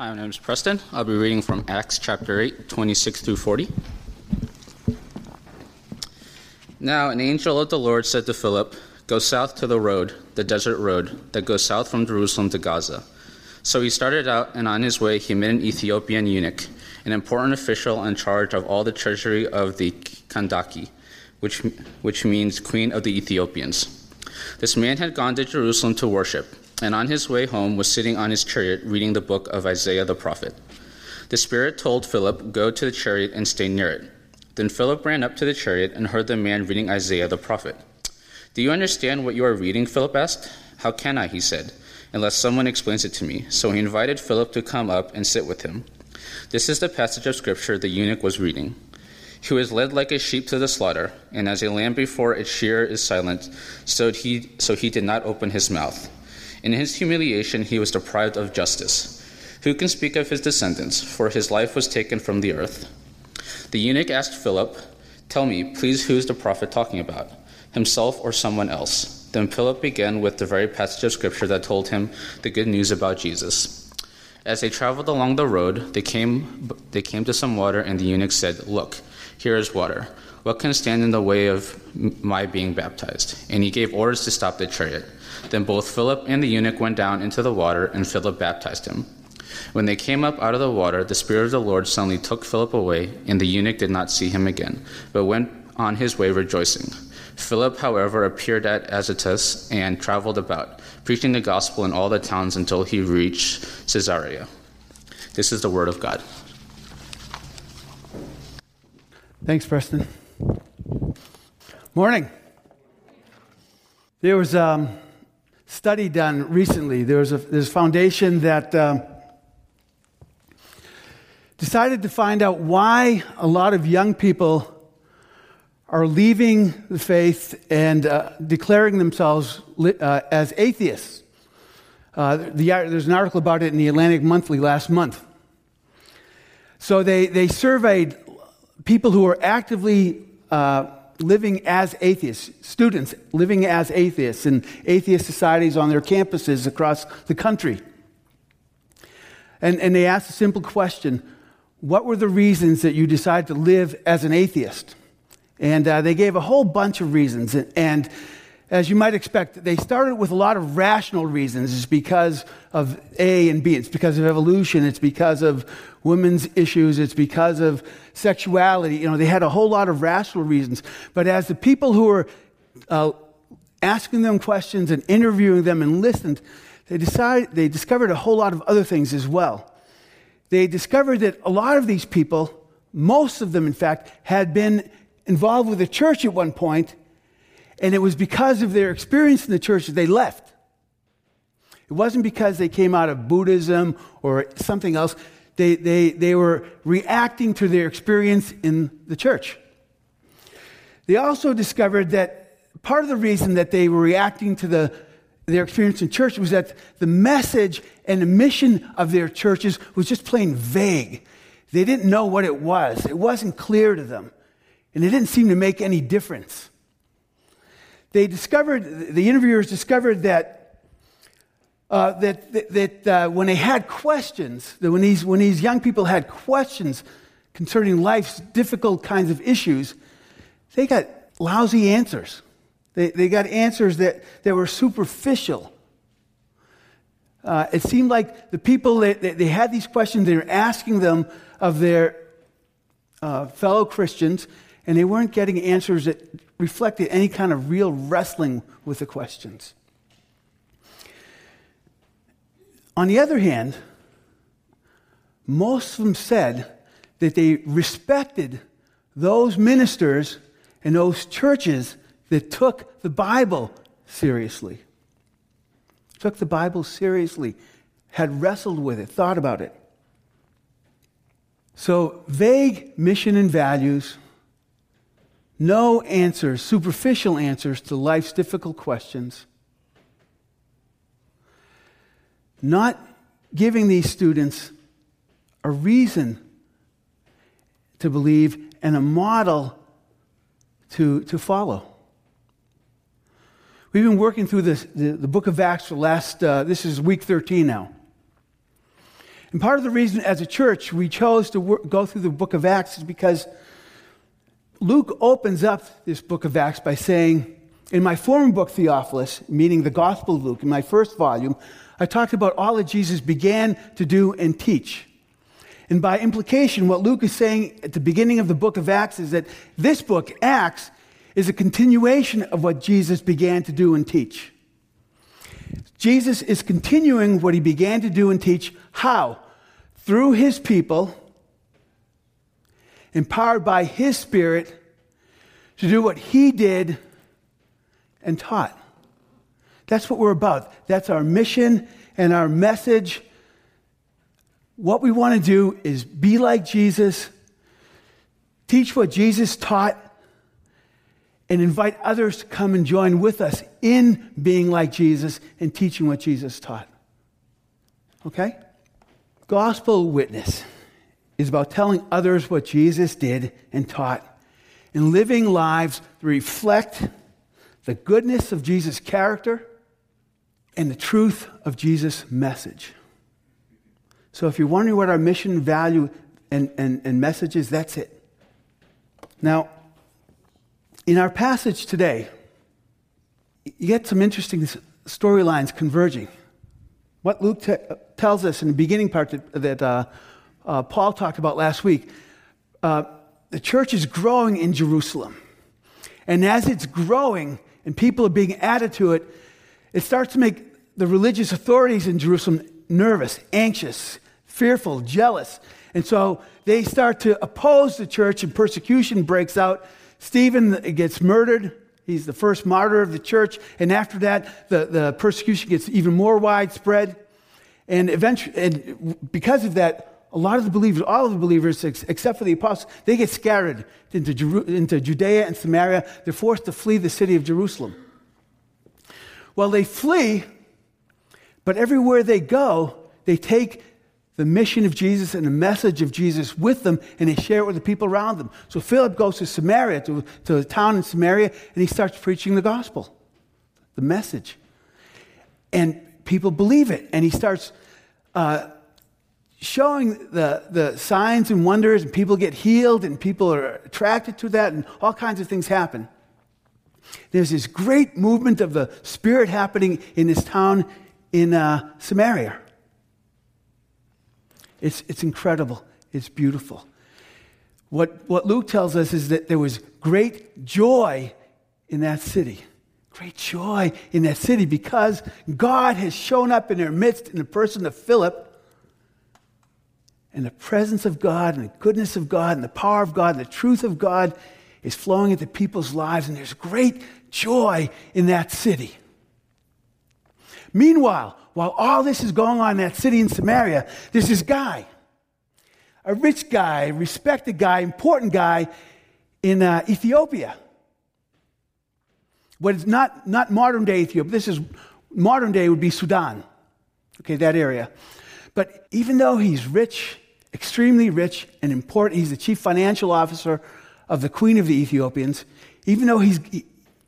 Hi, my name is Preston. I'll be reading from Acts chapter 8, 26 through 40. Now, an angel of the Lord said to Philip, Go south to the road, the desert road, that goes south from Jerusalem to Gaza. So he started out, and on his way he met an Ethiopian eunuch, an important official in charge of all the treasury of the Kandake, which, which means Queen of the Ethiopians. This man had gone to Jerusalem to worship, and on his way home was sitting on his chariot reading the book of Isaiah the prophet. The Spirit told Philip, Go to the chariot and stay near it. Then Philip ran up to the chariot and heard the man reading Isaiah the prophet. Do you understand what you are reading? Philip asked. How can I, he said, unless someone explains it to me? So he invited Philip to come up and sit with him. This is the passage of scripture the eunuch was reading. He was led like a sheep to the slaughter, and as a lamb before its shearer is silent, so he, so he did not open his mouth. In his humiliation, he was deprived of justice. Who can speak of his descendants? For his life was taken from the earth. The eunuch asked Philip, Tell me, please, who is the prophet talking about? himself or someone else. Then Philip began with the very passage of scripture that told him the good news about Jesus. As they traveled along the road, they came, they came to some water, and the eunuch said, Look, here is water. What can stand in the way of my being baptized? And he gave orders to stop the chariot. Then both Philip and the eunuch went down into the water, and Philip baptized him. When they came up out of the water, the Spirit of the Lord suddenly took Philip away, and the eunuch did not see him again, but went on his way rejoicing. Philip, however, appeared at Azotus and traveled about, preaching the gospel in all the towns until he reached Caesarea. This is the word of God. Thanks, Preston. Morning. There was a um, study done recently. There was a, there's a foundation that um, decided to find out why a lot of young people are leaving the faith and uh, declaring themselves uh, as atheists. Uh, the, there's an article about it in the Atlantic Monthly last month. So they, they surveyed people who are actively uh, living as atheists, students living as atheists in atheist societies on their campuses across the country. And, and they asked a simple question What were the reasons that you decided to live as an atheist? And uh, they gave a whole bunch of reasons. And as you might expect, they started with a lot of rational reasons. It's because of A and B. It's because of evolution. It's because of women's issues. It's because of sexuality. You know, they had a whole lot of rational reasons. But as the people who were uh, asking them questions and interviewing them and listened, they, decided, they discovered a whole lot of other things as well. They discovered that a lot of these people, most of them, in fact, had been involved with the church at one point, and it was because of their experience in the church that they left. It wasn't because they came out of Buddhism or something else. They, they, they were reacting to their experience in the church. They also discovered that part of the reason that they were reacting to the, their experience in church was that the message and the mission of their churches was just plain vague. They didn't know what it was, it wasn't clear to them. And it didn't seem to make any difference. They discovered, the interviewers discovered that, uh, that, that, uh, when they had questions, that when these, when these young people had questions concerning life's difficult kinds of issues, they got lousy answers. They, they got answers that, that were superficial. Uh, it seemed like the people that, that, they had these questions, they were asking them of their uh, fellow Christians, and they weren't getting answers that reflected any kind of real wrestling with the questions. On the other hand, most of them said that they respected those ministers and those churches that took the Bible seriously. Took the Bible seriously, had wrestled with it, thought about it. So, vague mission and values no answers, superficial answers to life's difficult questions. Not giving these students a reason to believe and a model to, to follow. We've been working through this, the, the book of Acts for the last, uh, this is week 13 now. And part of the reason as a church we chose to work, go through the book of Acts is because Luke opens up this book of Acts by saying, In my former book, Theophilus, meaning the Gospel of Luke, in my first volume, I talked about all that Jesus began to do and teach. And by implication, what Luke is saying at the beginning of the book of Acts is that this book, Acts, is a continuation of what Jesus began to do and teach. Jesus is continuing what he began to do and teach. How? Through his people, empowered by his Spirit to do what he did and taught. That's what we're about. That's our mission and our message. What we want to do is be like Jesus, teach what Jesus taught, and invite others to come and join with us in being like Jesus and teaching what Jesus taught. Okay? Gospel witness is about telling others what Jesus did and taught and living lives that reflect the goodness of Jesus' character and the truth of Jesus' message. So, if you're wondering what our mission, value, and, and, and message is, that's it. Now, in our passage today, you get some interesting storylines converging. What Luke tells us in the beginning part that, that uh, uh, Paul talked about last week, uh, the church is growing in Jerusalem. And as it's growing and people are being added to it, it starts to make the religious authorities in Jerusalem nervous, anxious, fearful, jealous. And so they start to oppose the church, and persecution breaks out Stephen gets murdered. He's the first martyr of the church. And after that, the, the persecution gets even more widespread. And eventually, and because of that, a lot of the believers, all of the believers, except for the apostles, they get scattered into, Jeru- into Judea and Samaria. They're forced to flee the city of Jerusalem. Well, they flee, but everywhere they go, they take the mission of Jesus and the message of Jesus with them, and they share it with the people around them. So Philip goes to Samaria, to, to a town in Samaria, and he starts preaching the gospel, the message. And people believe it, and he starts uh, showing the, the signs and wonders, and people get healed, and people are attracted to that, and all kinds of things happen. There's this great movement of the Spirit happening in this town in uh, Samaria. It's, it's incredible. It's beautiful. What, what Luke tells us is that there was great joy in that city. Great joy in that city because God has shown up in their midst in the person of Philip. And the presence of God and the goodness of God and the power of God and the truth of God is flowing into people's lives, and there's great joy in that city. Meanwhile, while all this is going on in that city in Samaria, there's this guy, a rich guy, respected guy, important guy in uh, Ethiopia. But it's not, not modern day Ethiopia. This is modern day would be Sudan. Okay, that area. But even though he's rich, extremely rich and important, he's the chief financial officer of the queen of the Ethiopians. Even though he's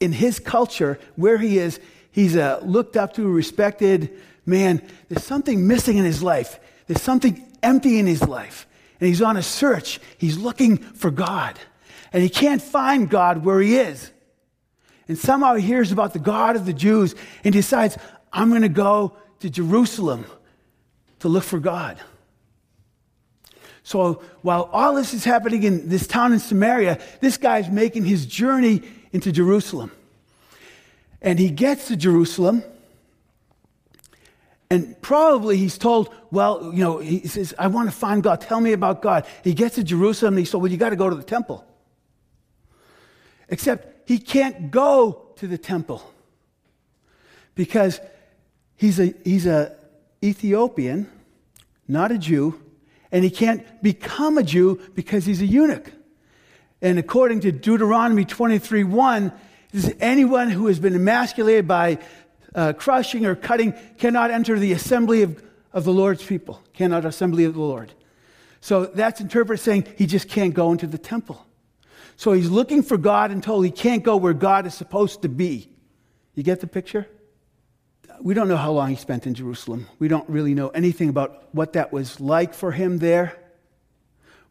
in his culture, where he is, he's a looked up to, respected, man, there's something missing in his life. There's something empty in his life. And he's on a search. He's looking for God. And he can't find God where he is. And somehow he hears about the God of the Jews and decides, I'm going to go to Jerusalem to look for God. So while all this is happening in this town in Samaria, this guy's making his journey into Jerusalem. And he gets to Jerusalem and probably he's told, well, you know, he says, I want to find God. Tell me about God. He gets to Jerusalem and he's told, well, you got to go to the temple. Except he can't go to the temple because he's a, he's a Ethiopian, not a Jew, and he can't become a Jew because he's a eunuch. And according to Deuteronomy 23 1, anyone who has been emasculated by uh, crushing or cutting cannot enter the assembly of, of the Lord's people, cannot assembly of the Lord. So that's interpreted saying he just can't go into the temple. So he's looking for God and told he can't go where God is supposed to be. You get the picture? We don't know how long he spent in Jerusalem. We don't really know anything about what that was like for him there.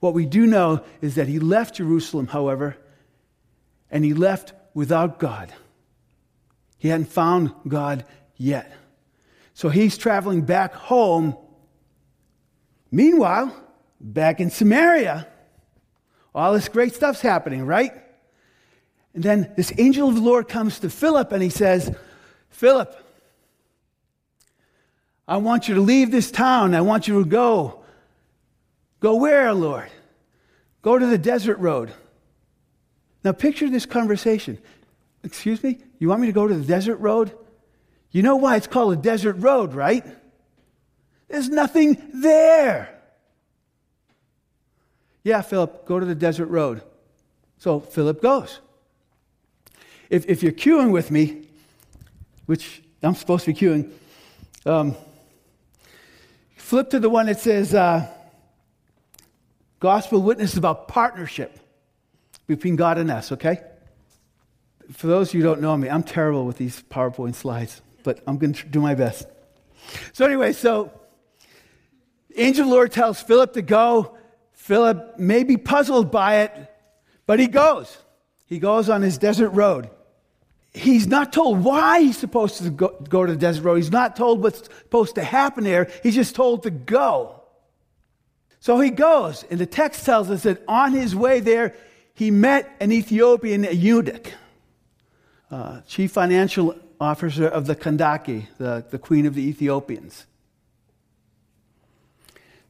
What we do know is that he left Jerusalem, however, and he left without God. He hadn't found God yet. So he's traveling back home. Meanwhile, back in Samaria, all this great stuff's happening, right? And then this angel of the Lord comes to Philip and he says, Philip, I want you to leave this town. I want you to go. Go where, Lord? Go to the desert road. Now picture this conversation. Excuse me? You want me to go to the desert road? You know why it's called a desert road, right? There's nothing there. Yeah, Philip, go to the desert road. So Philip goes. If, if you're queuing with me, which I'm supposed to be queuing, um, flip to the one that says uh, Gospel Witness about partnership between God and us, okay? For those you who don't know me, I'm terrible with these PowerPoint slides, but I'm going to do my best. So, anyway, so angel Lord tells Philip to go. Philip may be puzzled by it, but he goes. He goes on his desert road. He's not told why he's supposed to go, go to the desert road. He's not told what's supposed to happen there. He's just told to go. So he goes, and the text tells us that on his way there, he met an Ethiopian eunuch, uh, chief financial officer of the Kandake, the, the queen of the Ethiopians.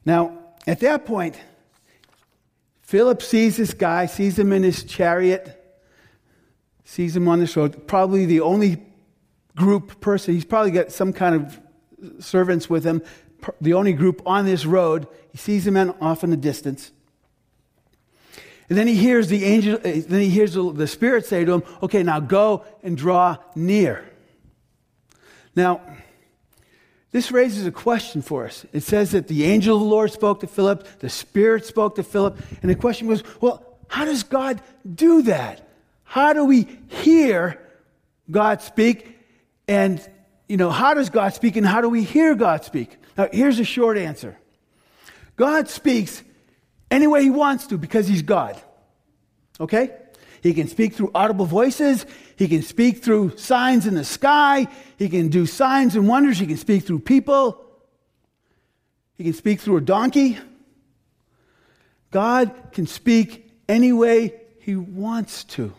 Now, at that point, Philip sees this guy, sees him in his chariot, sees him on this road. Probably the only group person, he's probably got some kind of servants with him, the only group on this road. He sees him off in the distance. And then he hears the angel, eh, then he hears the Spirit say to him, Okay, now go and draw near. Now, this raises a question for us. It says that the angel of the Lord spoke to Philip, the Spirit spoke to Philip, and the question was, well, how does God do that? How do we hear God speak? And, you know, how does God speak and how do we hear God speak? Now, here's a short answer God speaks any way He wants to because He's God. Okay? He can speak through audible voices. He can speak through signs in the sky. He can do signs and wonders. He can speak through people. He can speak through a donkey. God can speak any way He wants to.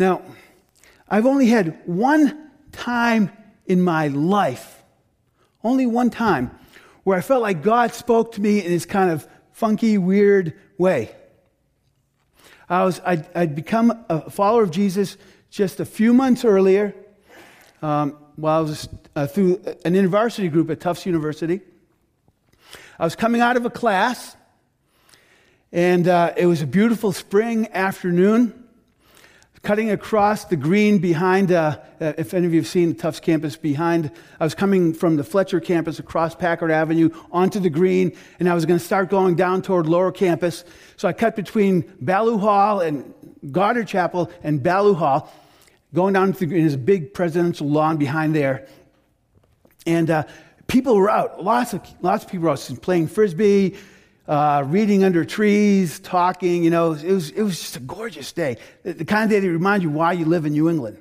Now, I've only had one time in my life, only one time, where I felt like God spoke to me in this kind of funky, weird way. I was, I'd, I'd become a follower of Jesus just a few months earlier um, while I was uh, through an university group at Tufts University. I was coming out of a class, and uh, it was a beautiful spring afternoon cutting across the green behind, uh, uh, if any of you have seen Tufts campus behind, I was coming from the Fletcher campus across Packard Avenue onto the green, and I was going to start going down toward lower campus. So I cut between Ballou Hall and Goddard Chapel and Ballou Hall, going down to the green. There's a big presidential lawn behind there. And uh, people were out. Lots of, lots of people were out playing frisbee, uh, reading under trees, talking. You know, it was, it was just a gorgeous day. The kind of day that reminds you why you live in New England.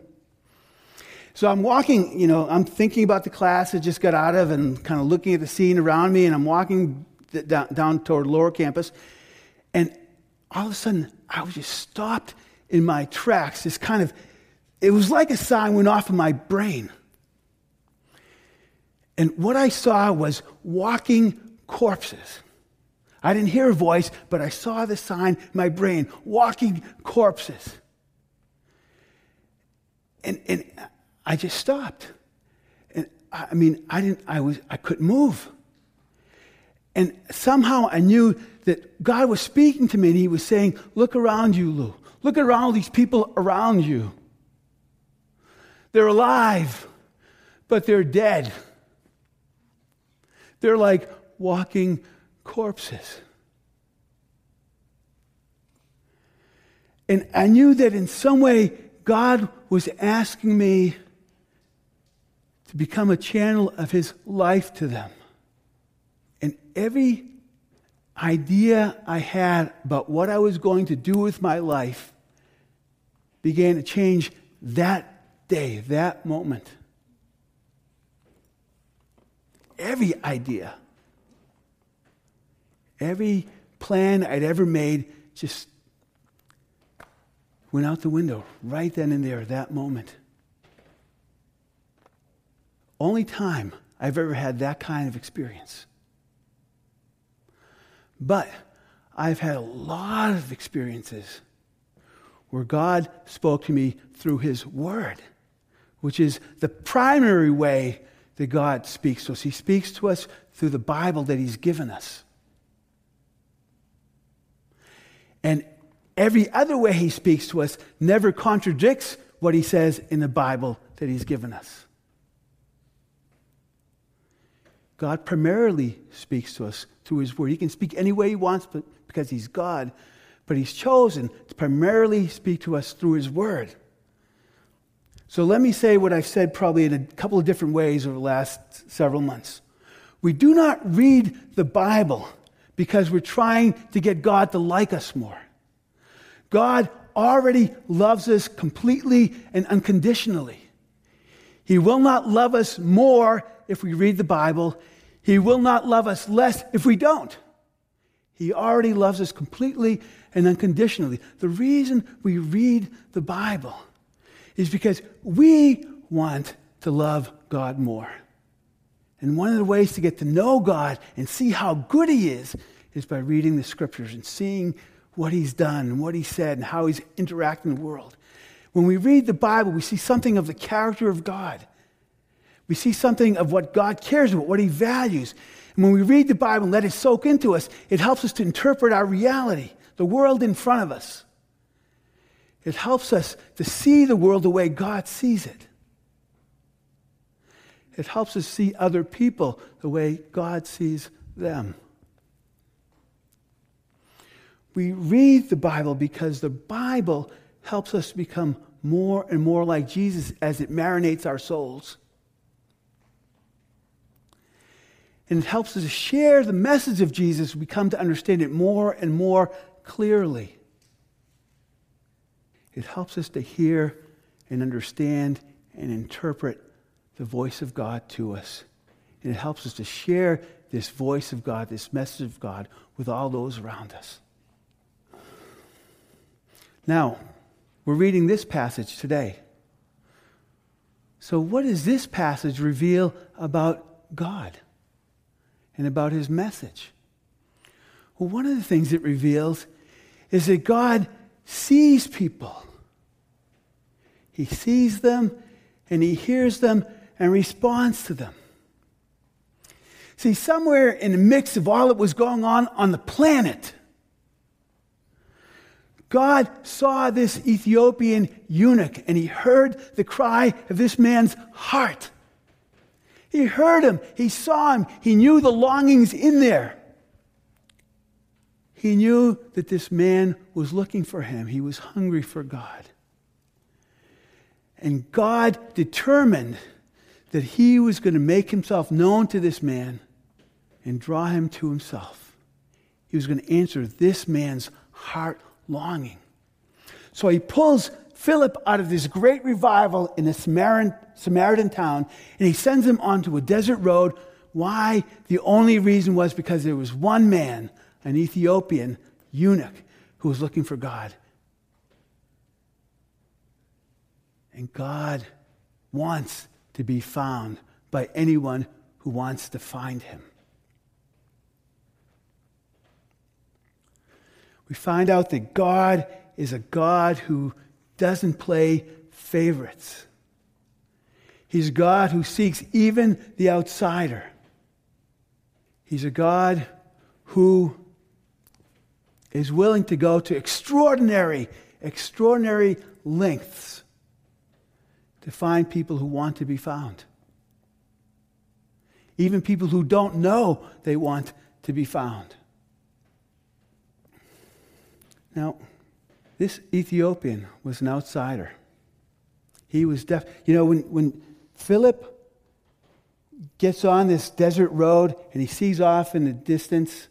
So I'm walking, you know, I'm thinking about the class I just got out of and kind of looking at the scene around me, and I'm walking down, down toward lower campus. And all of a sudden, I was just stopped in my tracks. This kind of, it was like a sign went off in my brain. And what I saw was walking corpses. I didn't hear a voice, but I saw the sign in my brain walking corpses. And, and I just stopped. And I mean, I, didn't, I, was, I couldn't move. And somehow I knew that God was speaking to me and He was saying, Look around you, Lou. Look around all these people around you. They're alive, but they're dead. They're like walking corpses. And I knew that in some way God was asking me to become a channel of his life to them. And every idea I had about what I was going to do with my life began to change that day, that moment. Every idea, every plan I'd ever made just went out the window right then and there, that moment. Only time I've ever had that kind of experience. But I've had a lot of experiences where God spoke to me through His Word, which is the primary way that God speaks to us. He speaks to us through the Bible that He's given us. And every other way He speaks to us never contradicts what He says in the Bible that He's given us. God primarily speaks to us through His Word. He can speak any way He wants but because He's God, but He's chosen to primarily speak to us through His Word. So let me say what I've said probably in a couple of different ways over the last several months. We do not read the Bible because we're trying to get God to like us more. God already loves us completely and unconditionally. He will not love us more if we read the Bible. He will not love us less if we don't. He already loves us completely and unconditionally. The reason we read the Bible is because we want to love God more. And one of the ways to get to know God and see how good He is is by reading the scriptures and seeing what He's done and what He said and how He's interacting in the world. When we read the Bible, we see something of the character of God. We see something of what God cares about, what He values. And when we read the Bible and let it soak into us, it helps us to interpret our reality, the world in front of us. It helps us to see the world the way God sees it. It helps us see other people the way God sees them. We read the Bible because the Bible helps us become more and more like Jesus as it marinates our souls. and it helps us share the message of Jesus. We come to understand it more and more clearly. It helps us to hear and understand and interpret the voice of God to us. And it helps us to share this voice of God, this message of God, with all those around us. Now, we're reading this passage today. So, what does this passage reveal about God? and about his message? Well, one of the things it reveals is that God sees people. He sees them and he hears them and responds to them. See, somewhere in the mix of all that was going on on the planet, God saw this Ethiopian eunuch and he heard the cry of this man's heart. He heard him, he saw him, he knew the longings in there. He knew that this man was looking for him, he was hungry for God. And God determined that he was going to make himself known to this man and draw him to himself. He was going to answer this man's heart longing. So he pulls Philip out of this great revival in a Samaritan, Samaritan town, and he sends him onto a desert road. Why? The only reason was because there was one man, an Ethiopian eunuch, who was looking for God. And God wants to be found by anyone who wants to find him. We find out that God is a God who doesn't play favorites. He's God who seeks even the outsider. He's a God who is willing to go to extraordinary, extraordinary lengths to find people who want to be found. Even people who don't know they want to be found. Now, this Ethiopian was an outsider. He was deaf. You know, when, when Philip gets on this desert road and he sees off in the distance,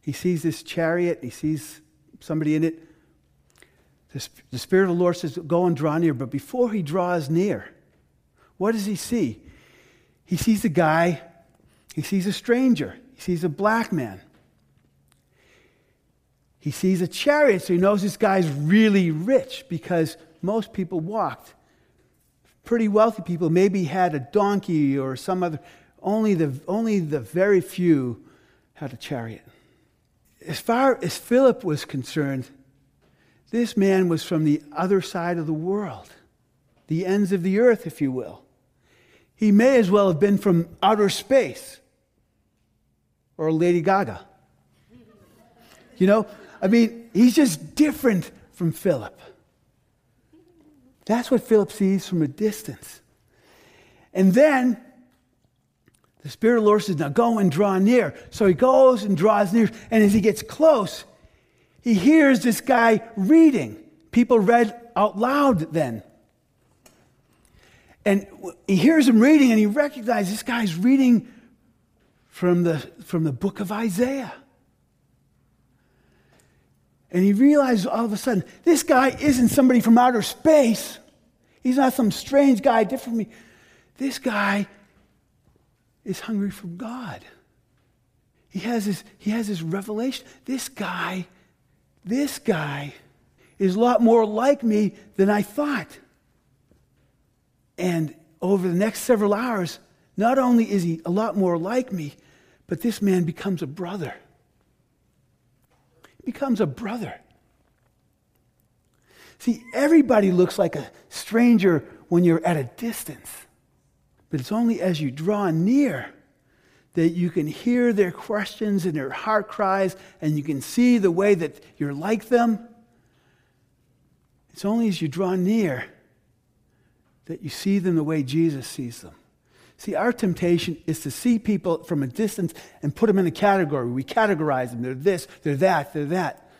he sees this chariot, he sees somebody in it. The, Spirit of the Lord says, Go and draw near. But before he draws near, what does he see? He sees a guy, he sees a stranger, he sees a black man. He sees a chariot, so he knows this guy's really rich because most people walked. Pretty wealthy people maybe had a donkey or some other, only the, only the very few had a chariot. As far as Philip was concerned, this man was from the other side of the world, the ends of the earth, if you will. He may as well have been from outer space or Lady Gaga. You know, I mean, he's just different from Philip. That's what Philip sees from a distance. And then the Spirit of the Lord says, Now go and draw near. So he goes and draws near. And as he gets close, he hears this guy reading. People read out loud then. And he hears him reading and he recognizes this guy's reading from the, from the book of Isaiah. And he realizes all of a sudden, this guy isn't somebody from outer space. He's not some strange guy different from me. This guy is hungry for God. He has this, he has this revelation. This guy, this guy is a lot more like me than I thought. And over the next several hours, not only is he a lot more like me, but this man becomes a brother He becomes a brother. See, everybody looks like a stranger when you're at a distance. But it's only as you draw near that you can hear their questions and their heart cries, and you can see the way that you're like them. It's only as you draw near that you see them the way Jesus sees them. See, our temptation is to see people from a distance and put them in a category. We categorize them. They're this, they're that, they're that.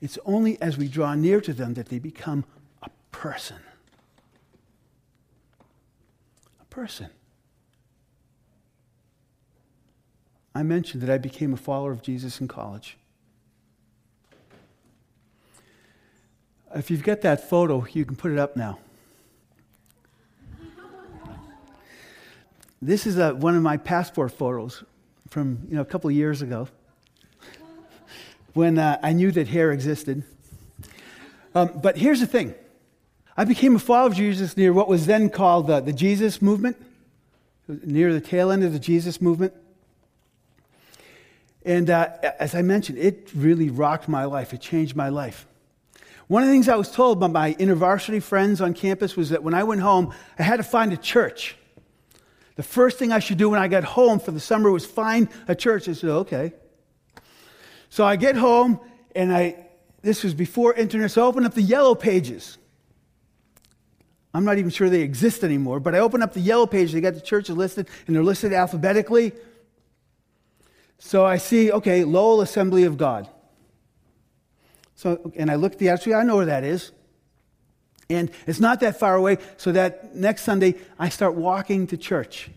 It's only as we draw near to them that they become a person. A person. I mentioned that I became a follower of Jesus in college. If you've got that photo, you can put it up now. This is a, one of my passport photos from you know, a couple of years ago when uh, I knew that hair existed. Um, but here's the thing I became a follower of Jesus near what was then called the, the Jesus movement, near the tail end of the Jesus movement. And uh, as I mentioned, it really rocked my life, it changed my life. One of the things I was told by my InterVarsity friends on campus was that when I went home, I had to find a church the first thing I should do when I got home for the summer was find a church. I said, okay. So I get home, and I, this was before internet, so I open up the yellow pages. I'm not even sure they exist anymore, but I open up the yellow page. They got the churches listed, and they're listed alphabetically. So I see, okay, Lowell Assembly of God. So, and I look at the actually, I know where that is. And it's not that far away, so that next Sunday I start walking to church.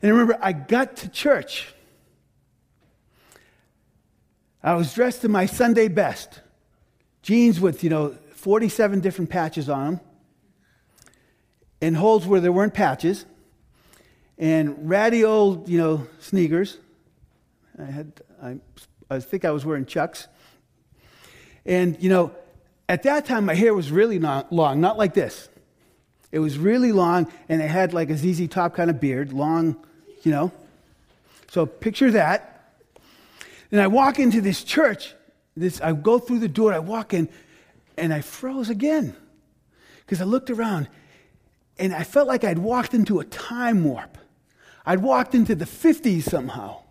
And remember I got to church. I was dressed in my Sunday best jeans with, you know, 47 different patches on them, and holes where there weren't patches, and ratty old, you know, sneakers. I had, I, I think I was wearing chucks. And, you know, at that time, my hair was really not long, not like this. It was really long, and it had like a ZZ Top kind of beard, long, you know. So picture that. And I walk into this church. This, I go through the door, I walk in, and I froze again. Because I looked around, and I felt like I'd walked into a time warp. I'd walked into the 50s somehow.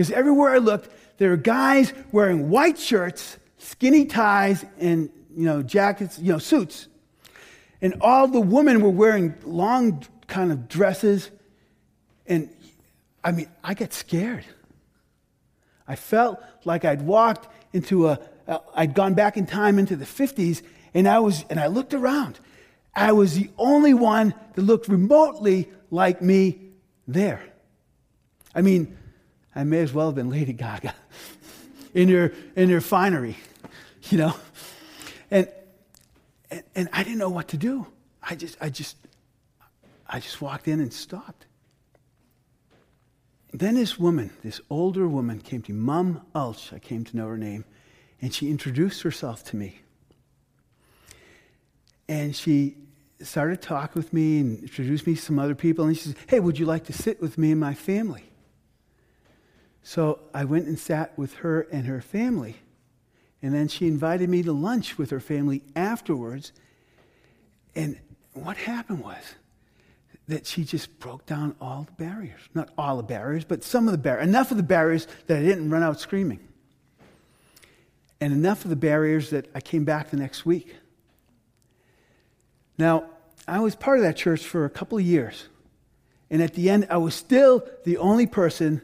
Because everywhere I looked, there were guys wearing white shirts skinny ties and you know jackets, you know suits, and all the women were wearing long kind of dresses, and I mean I get scared. I felt like I'd walked into a, I'd gone back in time into the 50s, and I was, and I looked around. I was the only one that looked remotely like me there. I mean, I may as well have been Lady Gaga in your in her finery, you know? And, and, and I didn't know what to do. I just, I just, I just walked in and stopped. Then this woman, this older woman, came to Mum Ulch, I came to know her name, and she introduced herself to me. And she started to talk with me and introduced me to some other people. And she said, Hey, would you like to sit with me and my family? So I went and sat with her and her family. And then she invited me to lunch with her family afterwards. And what happened was that she just broke down all the barriers. Not all the barriers, but some of the barriers. Enough of the barriers that I didn't run out screaming. And enough of the barriers that I came back the next week. Now, I was part of that church for a couple of years. And at the end, I was still the only person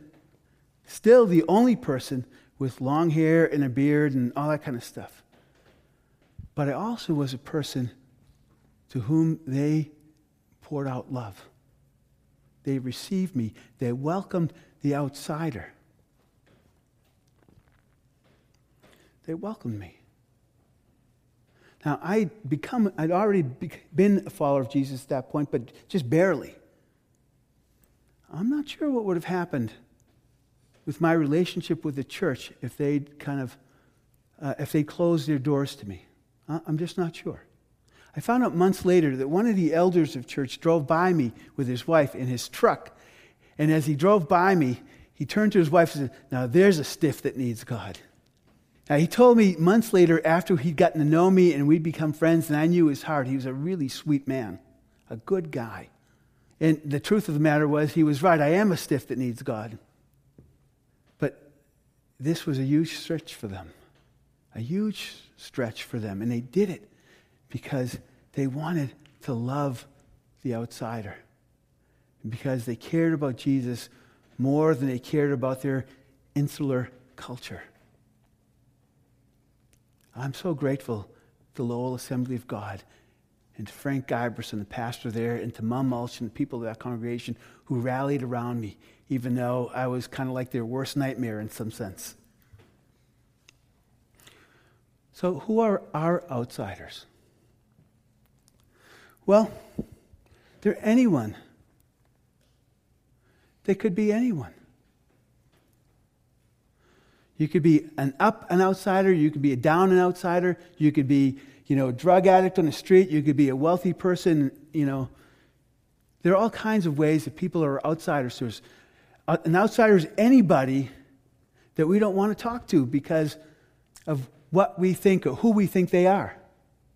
Still the only person with long hair and a beard and all that kind of stuff. But I also was a person to whom they poured out love. They received me, they welcomed the outsider. They welcomed me. Now, I'd, become, I'd already been a follower of Jesus at that point, but just barely. I'm not sure what would have happened with my relationship with the church if they'd kind of, uh, if they closed their doors to me. I'm just not sure. I found out months later that one of the elders of church drove by me with his wife in his truck. And as he drove by me, he turned to his wife and said, Now there's a stiff that needs God. Now, he told me months later, after he'd gotten to know me and we'd become friends, and I knew his heart, he was a really sweet man, a good guy. And the truth of the matter was, he was right. I am a stiff that needs God this was a huge stretch for them. A huge stretch for them. And they did it because they wanted to love the outsider. Because they cared about Jesus more than they cared about their insular culture. I'm so grateful to Lowell Assembly of God and to Frank Giberson, the pastor there, and to Mum Mulch and the people of that congregation who rallied around me, even though I was kind of like their worst nightmare in some sense. So, who are our outsiders? Well, they're anyone. They could be anyone. You could be an up and outsider, you could be a down and outsider, you could be you know, a drug addict on the street, you could be a wealthy person, you know. There are all kinds of ways that people are outsiders to us. Uh, an outsider is anybody that we don't want to talk to because of what we think or who we think they are,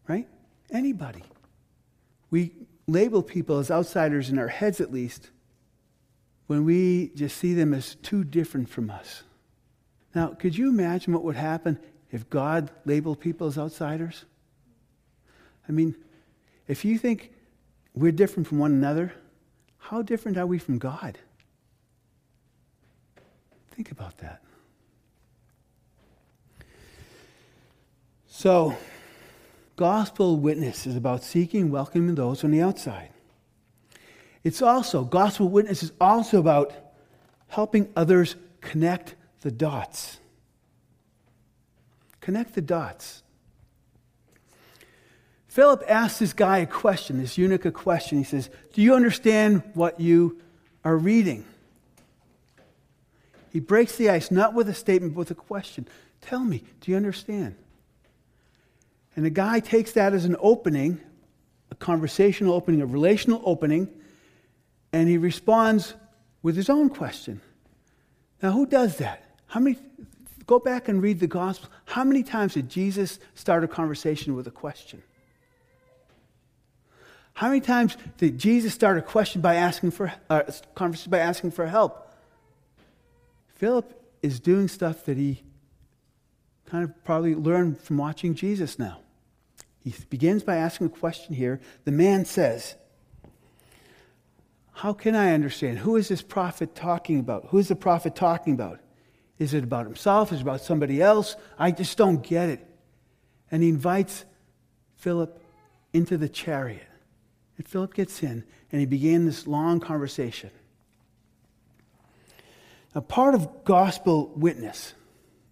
right? Anybody. We label people as outsiders in our heads at least when we just see them as too different from us. Now, could you imagine what would happen if God labeled people as outsiders? I mean, if you think we're different from one another, how different are we from God? Think about that. So, gospel witness is about seeking, welcoming those on the outside. It's also, gospel witness is also about helping others connect the dots. Connect the dots. Philip asks this guy a question, this eunuch a question. He says, Do you understand what you are reading? He breaks the ice not with a statement, but with a question. Tell me, do you understand? And the guy takes that as an opening, a conversational opening, a relational opening, and he responds with his own question. Now, who does that? How many, go back and read the gospel. How many times did Jesus start a conversation with a question? How many times did Jesus start a question by asking for uh, conversation by asking for help? Philip is doing stuff that he kind of probably learned from watching Jesus now. He begins by asking a question here. The man says, How can I understand? Who is this prophet talking about? Who is the prophet talking about? Is it about himself? Is it about somebody else? I just don't get it. And he invites Philip into the chariot. And Philip gets in, and he began this long conversation. Now, part of gospel witness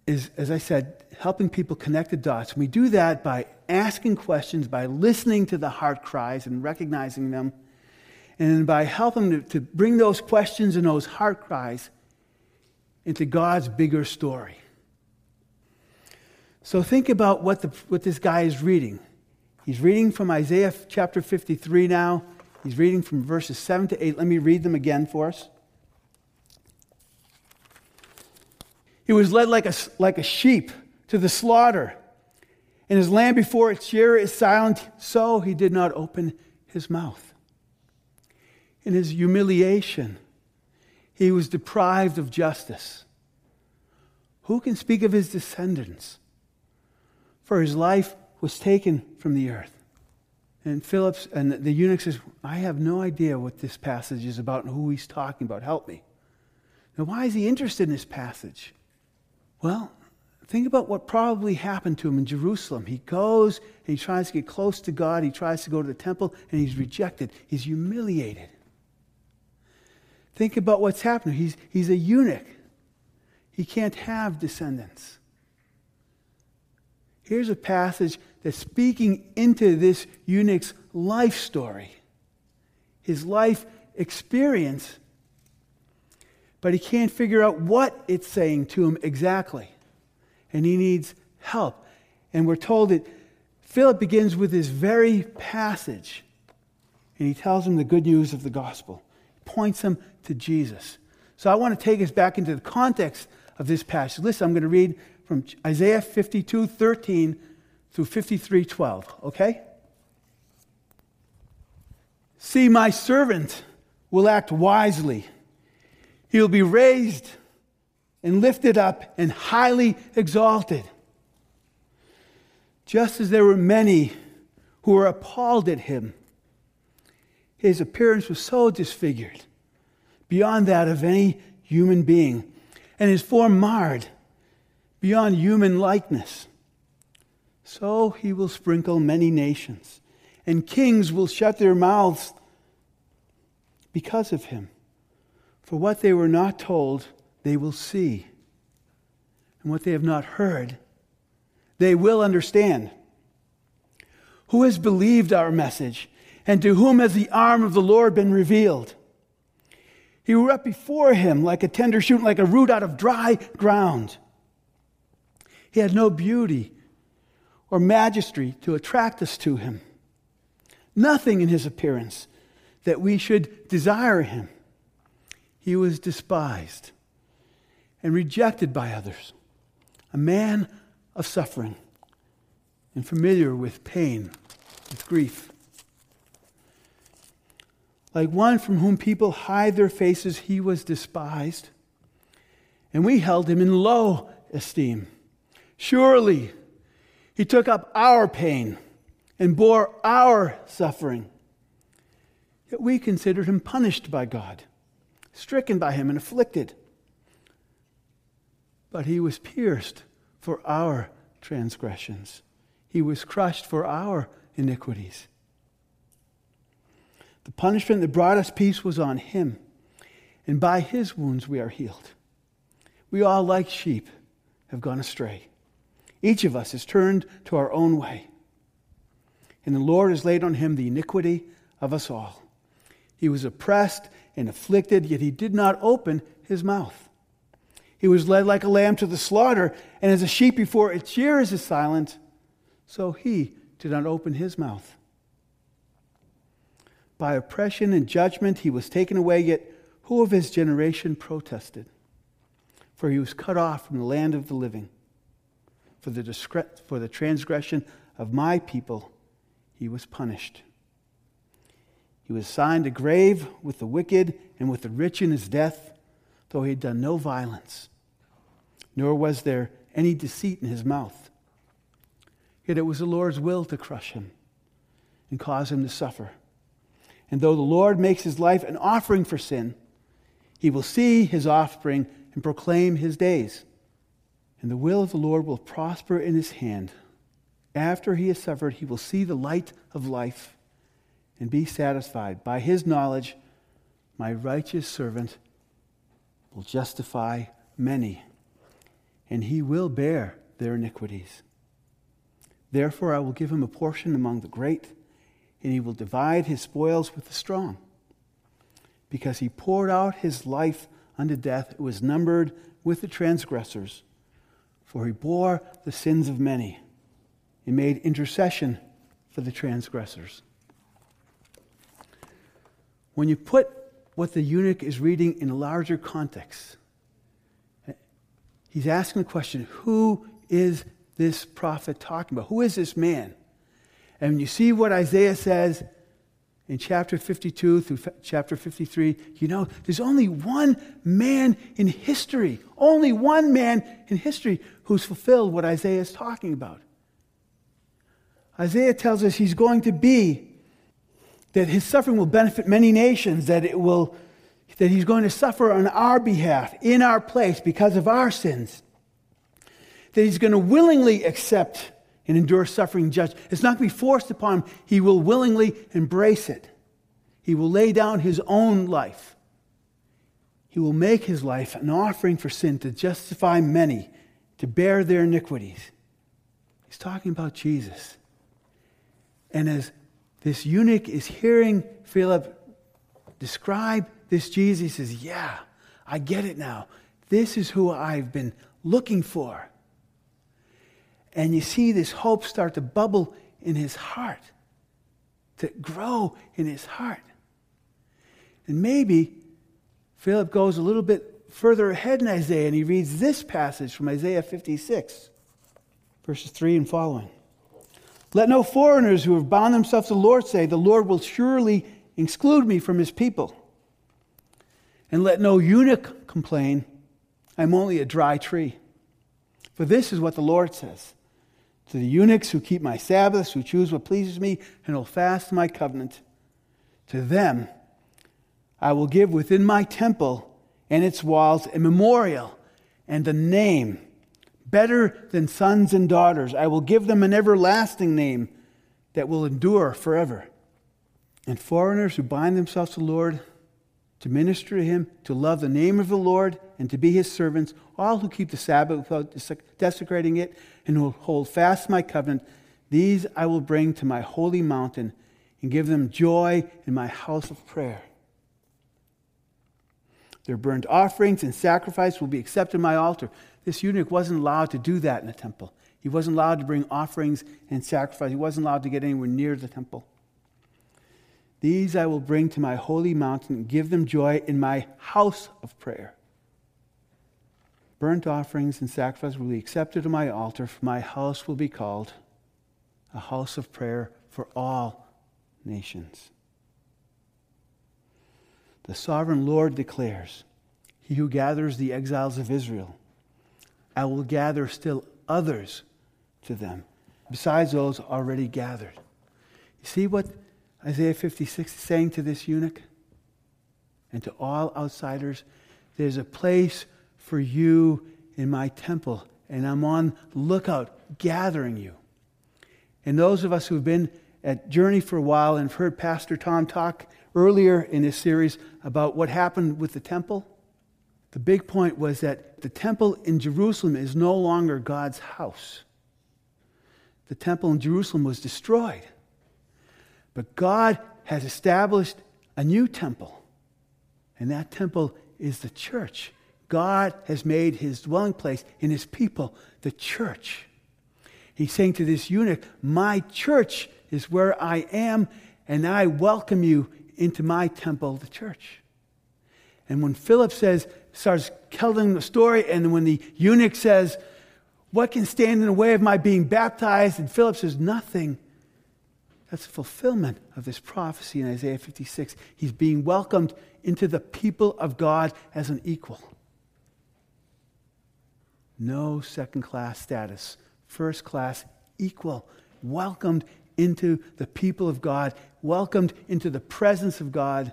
is, as I said, helping people connect the dots. And We do that by asking questions, by listening to the heart cries and recognizing them, and by helping to, to bring those questions and those heart cries into God's bigger story. So think about what, the, what this guy is reading. He's reading from Isaiah chapter 53 now. He's reading from verses 7 to 8. Let me read them again for us. He was led like a, like a sheep to the slaughter, and his lamb before its shearer is silent, so he did not open his mouth. In his humiliation, he was deprived of justice. Who can speak of his descendants? For his life was taken from the earth. And Phillips and the eunuch says, I have no idea what this passage is about and who he's talking about. Help me. Now, why is he interested in this passage? Well, think about what probably happened to him in Jerusalem. He goes and he tries to get close to God. He tries to go to the temple and he's rejected. He's humiliated. Think about what's happening. He's, he's a eunuch. He can't have descendants. Here's a passage speaking into this eunuch's life story, his life experience, but he can't figure out what it's saying to him exactly. And he needs help. And we're told that Philip begins with this very passage, and he tells him the good news of the gospel, points him to Jesus. So I want to take us back into the context of this passage. Listen, I'm going to read from Isaiah 52 13 through 5312, okay? See, my servant will act wisely. He will be raised and lifted up and highly exalted. Just as there were many who were appalled at him, his appearance was so disfigured, beyond that of any human being and his form marred beyond human likeness. So he will sprinkle many nations, and kings will shut their mouths because of him. For what they were not told, they will see, and what they have not heard, they will understand. Who has believed our message, and to whom has the arm of the Lord been revealed? He grew up before him like a tender shoot, like a root out of dry ground. He had no beauty or majesty to attract us to him. Nothing in his appearance that we should desire him. He was despised and rejected by others, a man of suffering and familiar with pain, with grief. Like one from whom people hide their faces, he was despised. And we held him in low esteem. Surely he took up our pain and bore our suffering. Yet we considered him punished by God, stricken by him, and afflicted. But he was pierced for our transgressions, he was crushed for our iniquities. The punishment that brought us peace was on him, and by his wounds we are healed. We all, like sheep, have gone astray. Each of us has turned to our own way. And the Lord has laid on him the iniquity of us all. He was oppressed and afflicted, yet he did not open his mouth. He was led like a lamb to the slaughter, and as a sheep before its shearers is silent, so he did not open his mouth. By oppression and judgment he was taken away, yet who of his generation protested? For he was cut off from the land of the living. For the, discre- for the transgression of my people he was punished. He was assigned a grave with the wicked and with the rich in his death, though he had done no violence, nor was there any deceit in his mouth. Yet it was the Lord's will to crush him and cause him to suffer. And though the Lord makes his life an offering for sin, he will see his offspring and proclaim his days. And the will of the Lord will prosper in his hand. After he has suffered, he will see the light of life and be satisfied. By his knowledge, my righteous servant will justify many, and he will bear their iniquities. Therefore, I will give him a portion among the great, and he will divide his spoils with the strong. Because he poured out his life unto death, it was numbered with the transgressors. For he bore the sins of many and made intercession for the transgressors. When you put what the eunuch is reading in a larger context, he's asking the question who is this prophet talking about? Who is this man? And when you see what Isaiah says in chapter 52 through chapter 53, you know there's only one man in history, only one man in history who's fulfilled what Isaiah is talking about. Isaiah tells us he's going to be, that his suffering will benefit many nations, that it will that he's going to suffer on our behalf, in our place, because of our sins. That he's going to willingly accept and endure suffering judge. It's not going to be forced upon him. He will willingly embrace it. He will lay down his own life. He will make his life an offering for sin to justify many, to bear their iniquities. He's talking about Jesus. And as this eunuch is hearing Philip describe this Jesus, he says, Yeah, I get it now. This is who I've been looking for. And you see this hope start to bubble in his heart, to grow in his heart. And maybe Philip goes a little bit further ahead in Isaiah and he reads this passage from Isaiah 56, verses 3 and following. Let no foreigners who have bound themselves to the Lord say, The Lord will surely exclude me from his people. And let no eunuch complain, I'm only a dry tree. For this is what the Lord says to the eunuchs who keep my Sabbaths, who choose what pleases me, and hold fast my covenant. To them I will give within my temple and its walls a memorial and a name better than sons and daughters. I will give them an everlasting name that will endure forever. And foreigners who bind themselves to the Lord, to minister to him, to love the name of the Lord, and to be his servants, all who keep the Sabbath without desecrating it, and who hold fast my covenant, these I will bring to my holy mountain and give them joy in my house of prayer. Their burnt offerings and sacrifice will be accepted in my altar. This eunuch wasn't allowed to do that in the temple. He wasn't allowed to bring offerings and sacrifice. He wasn't allowed to get anywhere near the temple. These I will bring to my holy mountain and give them joy in my house of prayer. Burnt offerings and sacrifice will be accepted at my altar, for my house will be called a house of prayer for all nations. The sovereign Lord declares, He who gathers the exiles of Israel, I will gather still others to them, besides those already gathered. You see what Isaiah 56 is saying to this eunuch and to all outsiders? There's a place for you in my temple, and I'm on lookout gathering you. And those of us who've been at Journey for a while and have heard Pastor Tom talk earlier in this series about what happened with the temple, the big point was that the temple in Jerusalem is no longer God's house. The temple in Jerusalem was destroyed. But God has established a new temple, and that temple is the church. God has made his dwelling place in his people, the church. He's saying to this eunuch, My church is where I am, and I welcome you into my temple, the church. And when Philip says, starts telling the story, and when the eunuch says, What can stand in the way of my being baptized? And Philip says, Nothing. That's a fulfillment of this prophecy in Isaiah 56. He's being welcomed into the people of God as an equal. No second class status, first class, equal, welcomed into the people of God, welcomed into the presence of God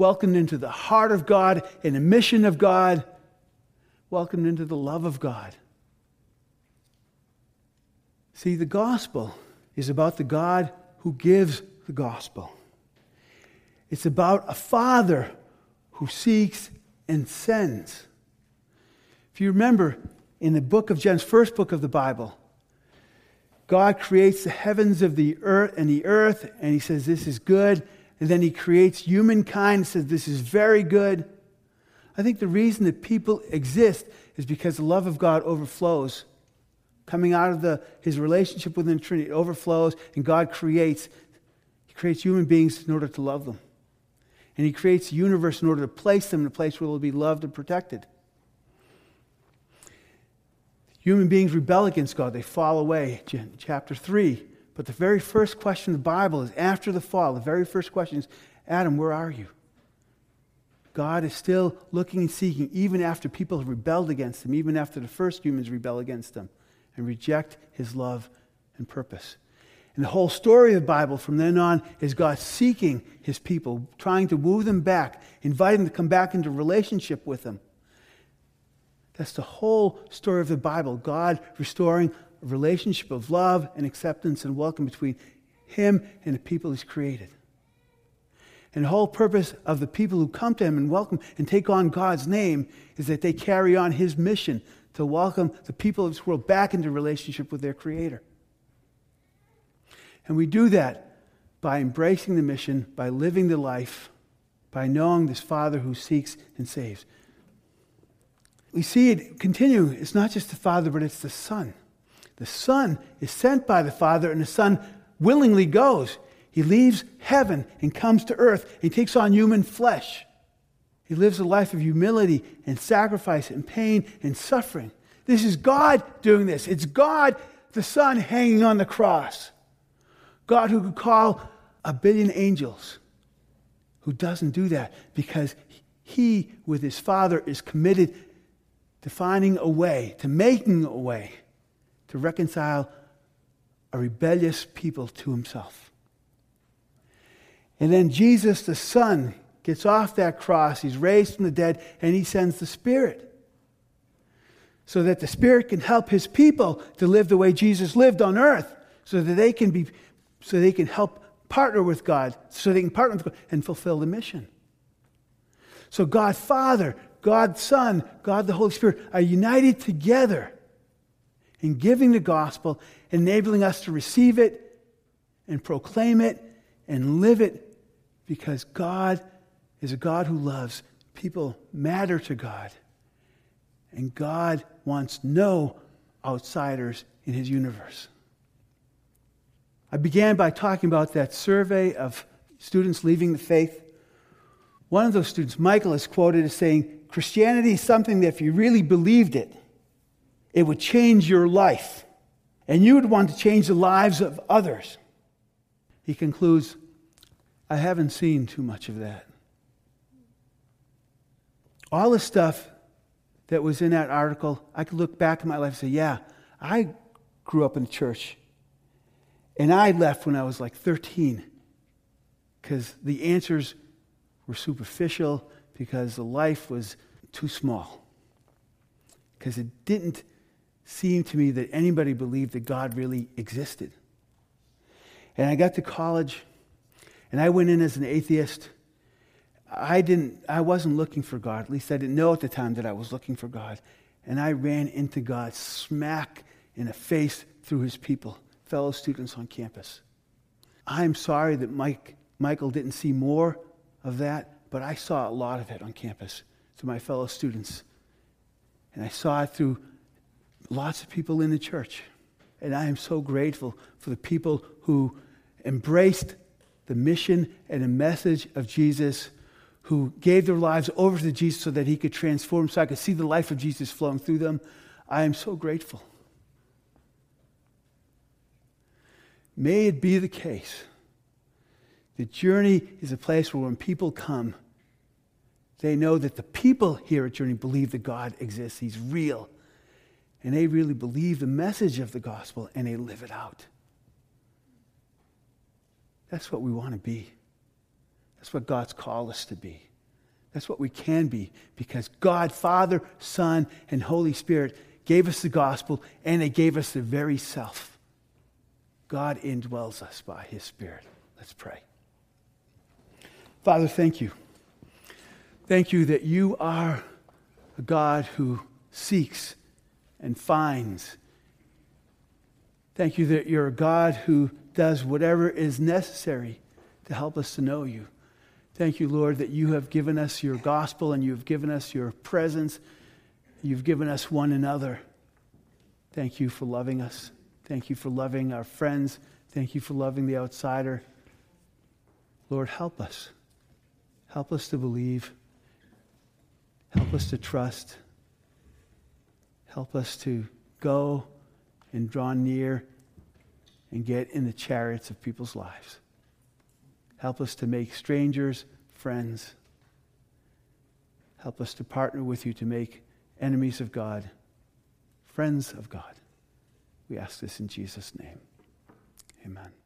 welcomed into the heart of God and the mission of God, welcomed into the love of God. See, the gospel is about the God who gives the gospel. It's about a father who seeks and sends. If you remember, in the book of Genesis, first book of the Bible, God creates the heavens of the earth and the earth, and he says, This is good. And then he creates humankind and says, This is very good. I think the reason that people exist is because the love of God overflows. Coming out of the, his relationship with the Trinity, it overflows, and God creates. He creates human beings in order to love them. And he creates a universe in order to place them in a place where they'll be loved and protected. Human beings rebel against God, they fall away. Chapter 3. But the very first question of the Bible is after the fall. The very first question is Adam, where are you? God is still looking and seeking, even after people have rebelled against him, even after the first humans rebel against him and reject his love and purpose. And the whole story of the Bible from then on is God seeking his people, trying to woo them back, inviting them to come back into relationship with him. That's the whole story of the Bible God restoring a relationship of love and acceptance and welcome between him and the people he's created. And the whole purpose of the people who come to him and welcome and take on God's name is that they carry on his mission to welcome the people of this world back into relationship with their Creator. And we do that by embracing the mission, by living the life, by knowing this Father who seeks and saves. We see it continue. It's not just the Father, but it's the Son. The Son is sent by the Father, and the Son willingly goes. He leaves heaven and comes to earth. He takes on human flesh. He lives a life of humility and sacrifice and pain and suffering. This is God doing this. It's God, the Son, hanging on the cross. God who could call a billion angels, who doesn't do that because he, with his Father, is committed to finding a way, to making a way to reconcile a rebellious people to himself. And then Jesus, the Son, gets off that cross. He's raised from the dead, and he sends the Spirit. So that the Spirit can help his people to live the way Jesus lived on earth, so that they can be, so they can help partner with God, so they can partner with God and fulfill the mission. So God Father, God Son, God the Holy Spirit are united together in giving the gospel, enabling us to receive it and proclaim it and live it because God is a God who loves. People matter to God. And God wants no outsiders in his universe. I began by talking about that survey of students leaving the faith. One of those students, Michael, is quoted as saying, Christianity is something that if you really believed it, it would change your life. And you would want to change the lives of others. He concludes, I haven't seen too much of that. All the stuff that was in that article, I could look back in my life and say, yeah, I grew up in the church. And I left when I was like 13 because the answers were superficial, because the life was too small. Because it didn't seem to me that anybody believed that God really existed. And I got to college and I went in as an atheist. I didn't I wasn't looking for God. At least I didn't know at the time that I was looking for God. And I ran into God smack in the face through his people, fellow students on campus. I'm sorry that Mike Michael didn't see more of that, but I saw a lot of it on campus through my fellow students. And I saw it through lots of people in the church. And I am so grateful for the people who embraced the mission and the message of Jesus, who gave their lives over to Jesus so that he could transform, so I could see the life of Jesus flowing through them. I am so grateful. May it be the case. The journey is a place where when people come, they know that the people here at Journey believe that God exists, He's real. And they really believe the message of the gospel and they live it out. That's what we want to be. That's what God's called us to be. That's what we can be because God, Father, Son, and Holy Spirit gave us the gospel and they gave us the very self. God indwells us by his Spirit. Let's pray. Father, thank you. Thank you that you are a God who seeks and finds. Thank you that you're a God who does whatever is necessary to help us to know you. Thank you, Lord, that you have given us your gospel and you have given us your presence. You've given us one another. Thank you for loving us. Thank you for loving our friends. Thank you for loving the outsider. Lord, help us. Help us to believe. Help us to trust. Help us to go and draw near and get in the chariots of people's lives. Help us to make strangers friends. Help us to partner with you to make enemies of God friends of God. We ask this in Jesus' name. Amen.